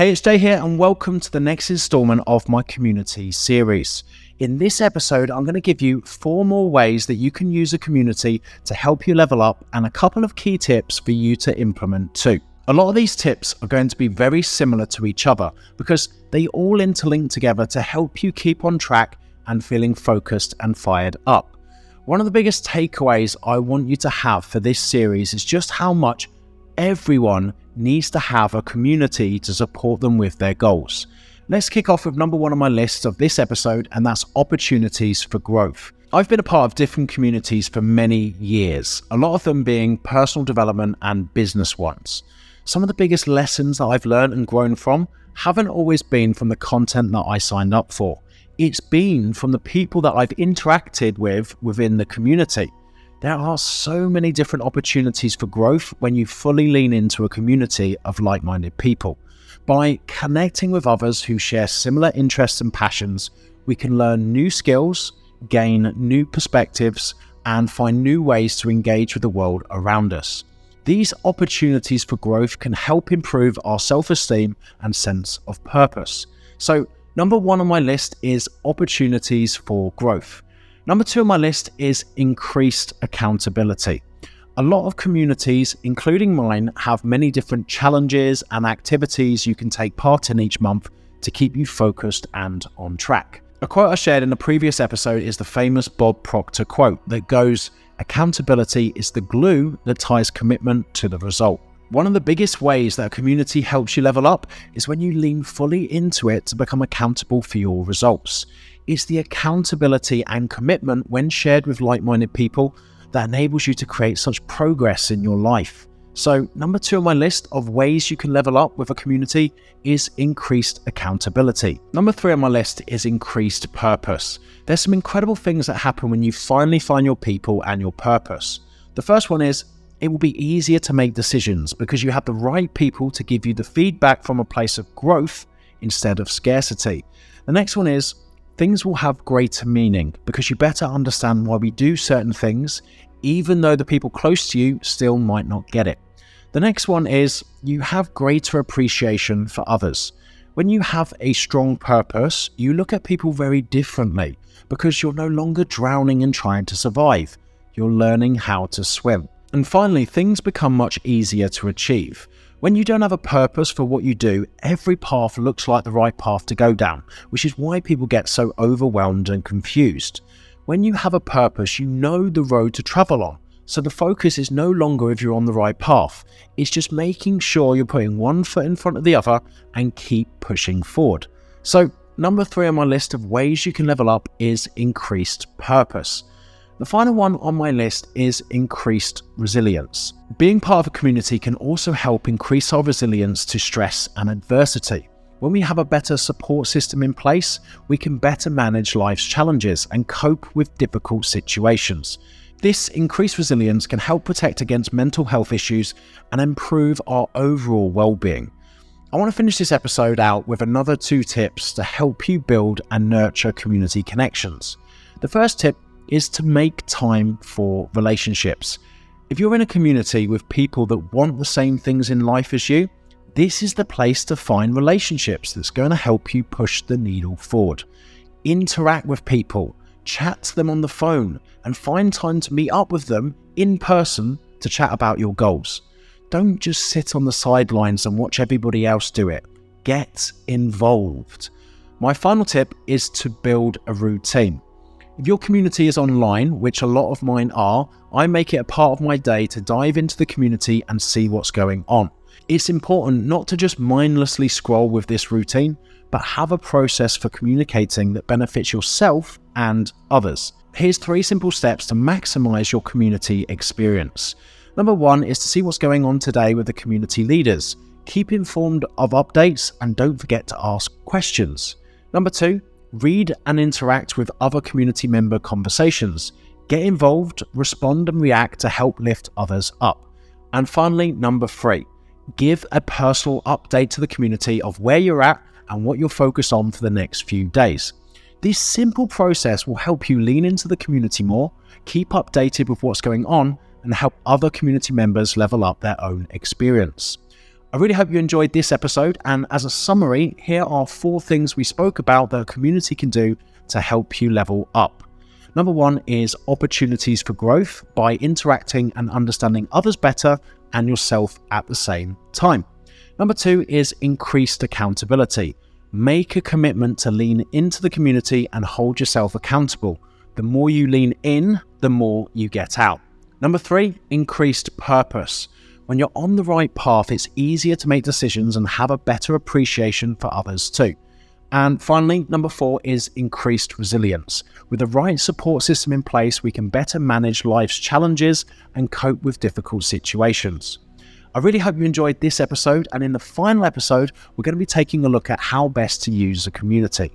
Hey, it's Jay here, and welcome to the next installment of my community series. In this episode, I'm going to give you four more ways that you can use a community to help you level up and a couple of key tips for you to implement too. A lot of these tips are going to be very similar to each other because they all interlink together to help you keep on track and feeling focused and fired up. One of the biggest takeaways I want you to have for this series is just how much everyone needs to have a community to support them with their goals. Let's kick off with number one on my list of this episode, and that's opportunities for growth. I've been a part of different communities for many years, a lot of them being personal development and business ones some of the biggest lessons that I've learned and grown from haven't always been from the content that I signed up for. It's been from the people that I've interacted with within the community. There are so many different opportunities for growth when you fully lean into a community of like minded people. By connecting with others who share similar interests and passions, we can learn new skills, gain new perspectives, and find new ways to engage with the world around us. These opportunities for growth can help improve our self esteem and sense of purpose. So, number one on my list is opportunities for growth. Number two on my list is increased accountability. A lot of communities, including mine, have many different challenges and activities you can take part in each month to keep you focused and on track. A quote I shared in a previous episode is the famous Bob Proctor quote that goes, Accountability is the glue that ties commitment to the result. One of the biggest ways that a community helps you level up is when you lean fully into it to become accountable for your results. It's the accountability and commitment when shared with like minded people that enables you to create such progress in your life. So, number two on my list of ways you can level up with a community is increased accountability. Number three on my list is increased purpose. There's some incredible things that happen when you finally find your people and your purpose. The first one is it will be easier to make decisions because you have the right people to give you the feedback from a place of growth instead of scarcity. The next one is things will have greater meaning because you better understand why we do certain things even though the people close to you still might not get it. The next one is you have greater appreciation for others. When you have a strong purpose, you look at people very differently because you're no longer drowning and trying to survive. You're learning how to swim. And finally, things become much easier to achieve. When you don't have a purpose for what you do, every path looks like the right path to go down, which is why people get so overwhelmed and confused. When you have a purpose, you know the road to travel on. So the focus is no longer if you're on the right path. It's just making sure you're putting one foot in front of the other and keep pushing forward. So, number three on my list of ways you can level up is increased purpose. The final one on my list is increased resilience. Being part of a community can also help increase our resilience to stress and adversity. When we have a better support system in place, we can better manage life's challenges and cope with difficult situations. This increased resilience can help protect against mental health issues and improve our overall well-being. I want to finish this episode out with another two tips to help you build and nurture community connections. The first tip is to make time for relationships. If you're in a community with people that want the same things in life as you, this is the place to find relationships that's going to help you push the needle forward. Interact with people, chat to them on the phone, and find time to meet up with them in person to chat about your goals. Don't just sit on the sidelines and watch everybody else do it. Get involved. My final tip is to build a routine. If your community is online, which a lot of mine are, I make it a part of my day to dive into the community and see what's going on. It's important not to just mindlessly scroll with this routine, but have a process for communicating that benefits yourself and others. Here's three simple steps to maximize your community experience. Number one is to see what's going on today with the community leaders. Keep informed of updates and don't forget to ask questions. Number two, read and interact with other community member conversations. Get involved, respond, and react to help lift others up. And finally, number three, give a personal update to the community of where you're at and what you're focused on for the next few days. This simple process will help you lean into the community more, keep updated with what's going on, and help other community members level up their own experience. I really hope you enjoyed this episode. And as a summary, here are four things we spoke about that a community can do to help you level up. Number one is opportunities for growth by interacting and understanding others better and yourself at the same time. Number two is increased accountability. Make a commitment to lean into the community and hold yourself accountable. The more you lean in, the more you get out. Number three, increased purpose. When you're on the right path, it's easier to make decisions and have a better appreciation for others too. And finally, number four is increased resilience. With the right support system in place, we can better manage life's challenges and cope with difficult situations. I really hope you enjoyed this episode, and in the final episode, we're going to be taking a look at how best to use a community.